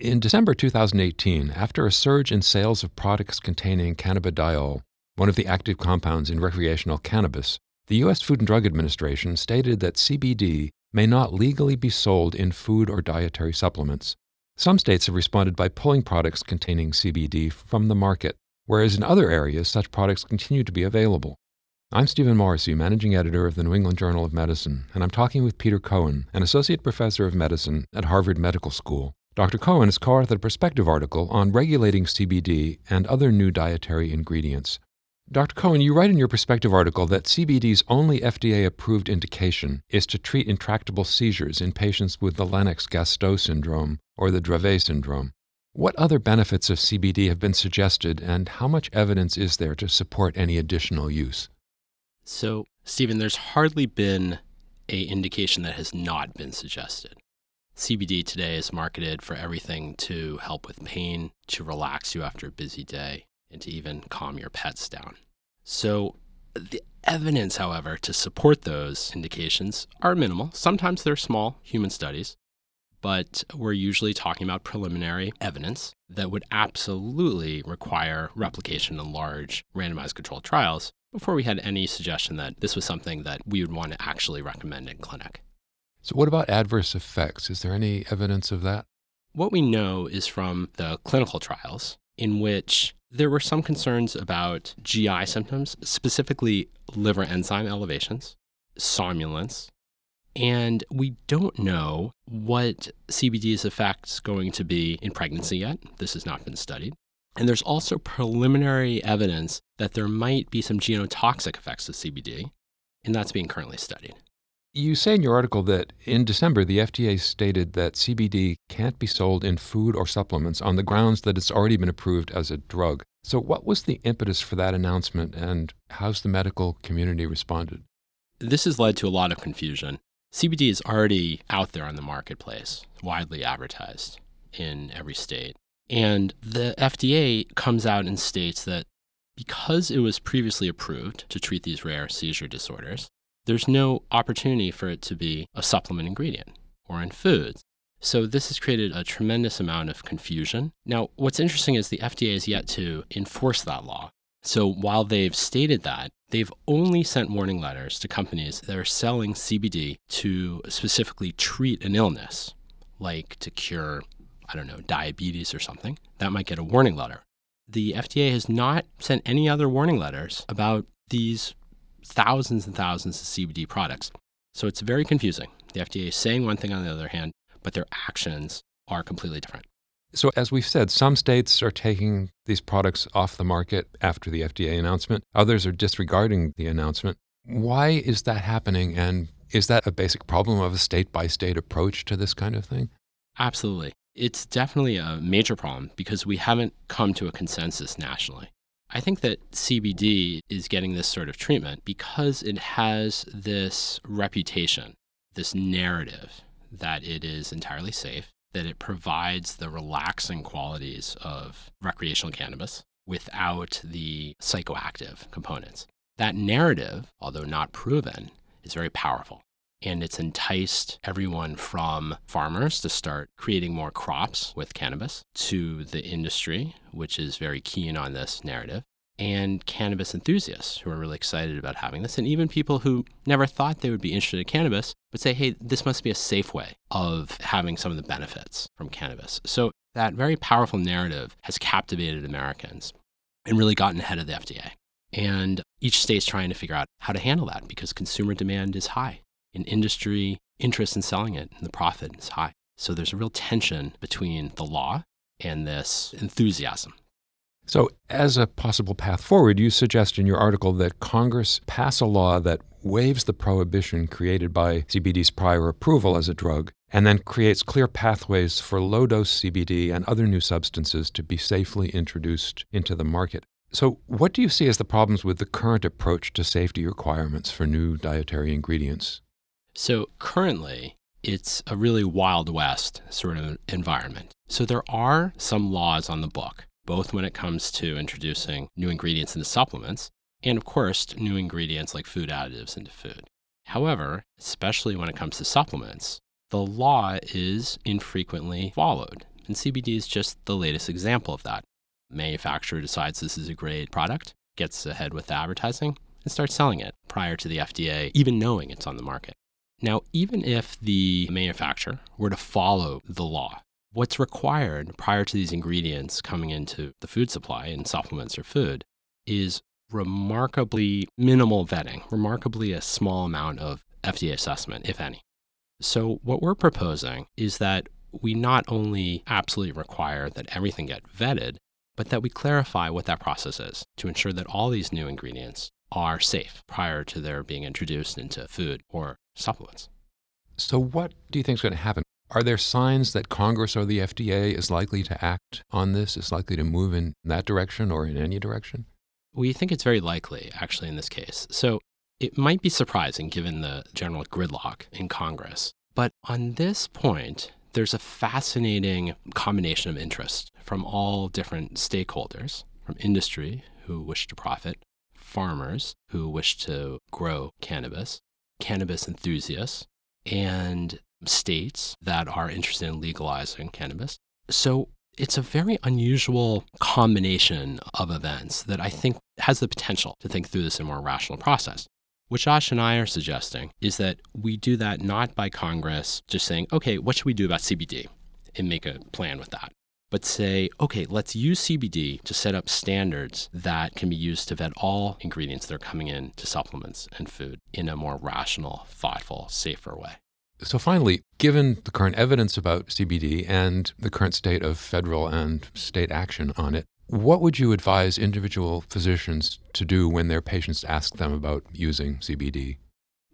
In December 2018, after a surge in sales of products containing cannabidiol, one of the active compounds in recreational cannabis, the U.S. Food and Drug Administration stated that CBD may not legally be sold in food or dietary supplements. Some states have responded by pulling products containing CBD from the market, whereas in other areas such products continue to be available. I'm Stephen Morrissey, managing editor of the New England Journal of Medicine, and I'm talking with Pieter Cohen, an associate professor of medicine at Harvard Medical School. Dr. Cohen has co authored a perspective article on regulating CBD and other new dietary ingredients. Dr. Cohen, you write in your perspective article that CBD's only FDA approved indication is to treat intractable seizures in patients with the Lennox Gastaut syndrome or the Dravet syndrome. What other benefits of CBD have been suggested, and how much evidence is there to support any additional use? So, Stephen, there's hardly been a indication that has not been suggested. CBD today is marketed for everything to help with pain, to relax you after a busy day, and to even calm your pets down. So, the evidence, however, to support those indications are minimal. Sometimes they're small human studies, but we're usually talking about preliminary evidence that would absolutely require replication in large randomized controlled trials before we had any suggestion that this was something that we would want to actually recommend in clinic. So, what about adverse effects? Is there any evidence of that? What we know is from the clinical trials in which there were some concerns about GI symptoms, specifically liver enzyme elevations, somnolence, and we don't know what CBD's effects going to be in pregnancy yet. This has not been studied. And there's also preliminary evidence that there might be some genotoxic effects of CBD, and that's being currently studied. You say in your article that in December, the FDA stated that CBD can't be sold in food or supplements on the grounds that it's already been approved as a drug. So, what was the impetus for that announcement, and how's the medical community responded? This has led to a lot of confusion. CBD is already out there on the marketplace, widely advertised in every state. And the FDA comes out and states that because it was previously approved to treat these rare seizure disorders, there's no opportunity for it to be a supplement ingredient or in foods. So this has created a tremendous amount of confusion. Now, what's interesting is the FDA has yet to enforce that law. So while they've stated that, they've only sent warning letters to companies that are selling CBD to specifically treat an illness, like to cure, I don't know, diabetes or something. That might get a warning letter. The FDA has not sent any other warning letters about these thousands and thousands of CBD products. So it's very confusing. The FDA is saying one thing on the other hand, but their actions are completely different. So, as we've said, some states are taking these products off the market after the FDA announcement, others are disregarding the announcement. Why is that happening? And is that a basic problem of a state by state approach to this kind of thing? Absolutely. It's definitely a major problem because we haven't come to a consensus nationally. I think that CBD is getting this sort of treatment because it has this reputation, this narrative that it is entirely safe, that it provides the relaxing qualities of recreational cannabis without the psychoactive components. That narrative, although not proven, is very powerful. And it's enticed everyone from farmers to start creating more crops with cannabis to the industry, which is very keen on this narrative, and cannabis enthusiasts who are really excited about having this, and even people who never thought they would be interested in cannabis, but say, hey, this must be a safe way of having some of the benefits from cannabis. So that very powerful narrative has captivated Americans and really gotten ahead of the FDA. And each state's trying to figure out how to handle that because consumer demand is high in industry interest in selling it and the profit is high. So there's a real tension between the law and this enthusiasm. So, as a possible path forward, you suggest in your article that Congress pass a law that waives the prohibition created by CBD's prior approval as a drug and then creates clear pathways for low dose CBD and other new substances to be safely introduced into the market. So, what do you see as the problems with the current approach to safety requirements for new dietary ingredients? So currently, it's a really Wild West sort of environment. So there are some laws on the book, both when it comes to introducing new ingredients into supplements and, of course, new ingredients like food additives into food. However, especially when it comes to supplements, the law is infrequently followed. And CBD is just the latest example of that. Manufacturer decides this is a great product, gets ahead with advertising, and starts selling it prior to the FDA even knowing it's on the market. Now, even if the manufacturer were to follow the law, what's required prior to these ingredients coming into the food supply and supplements or food is remarkably minimal vetting, remarkably a small amount of FDA assessment, if any. So, what we're proposing is that we not only absolutely require that everything get vetted, but that we clarify what that process is to ensure that all these new ingredients are safe prior to their being introduced into food or supplements. So, what do you think is going to happen? Are there signs that Congress or the FDA is likely to act on this, is likely to move in that direction or in any direction? We think it's very likely, actually, in this case. So, it might be surprising given the general gridlock in Congress. But on this point, there's a fascinating combination of interest from all different stakeholders, from industry who wish to profit, farmers who wish to grow cannabis, cannabis enthusiasts, and states that are interested in legalizing cannabis. So it's a very unusual combination of events that I think has the potential to think through this in a more rational process. What Josh and I are suggesting is that we do that not by Congress just saying, okay, what should we do about CBD and make a plan with that, but say, okay, let's use CBD to set up standards that can be used to vet all ingredients that are coming in to supplements and food in a more rational, thoughtful, safer way. So, finally, given the current evidence about CBD and the current state of federal and state action on it, what would you advise individual physicians to do when their patients ask them about using CBD?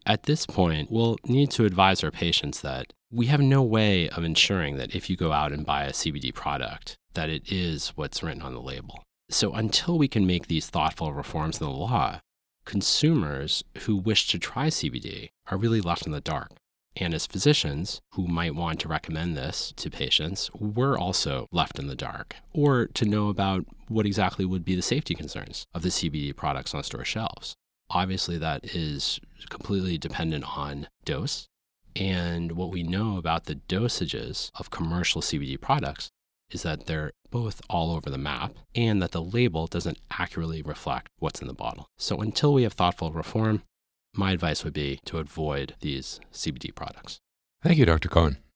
At this point, we'll need to advise our patients that we have no way of ensuring that if you go out and buy a CBD product, that it is what's written on the label. So until we can make these thoughtful reforms in the law, consumers who wish to try CBD are really left in the dark. And as physicians who might want to recommend this to patients, we're also left in the dark, or to know about what exactly would be the safety concerns of the CBD products on store shelves. Obviously, that is completely dependent on dose and what we know about the dosages of commercial CBD products is that they're both all over the map and that the label doesn't accurately reflect what's in the bottle. So until we have thoughtful reform, my advice would be to avoid these CBD products. Thank you, Dr. Cohen.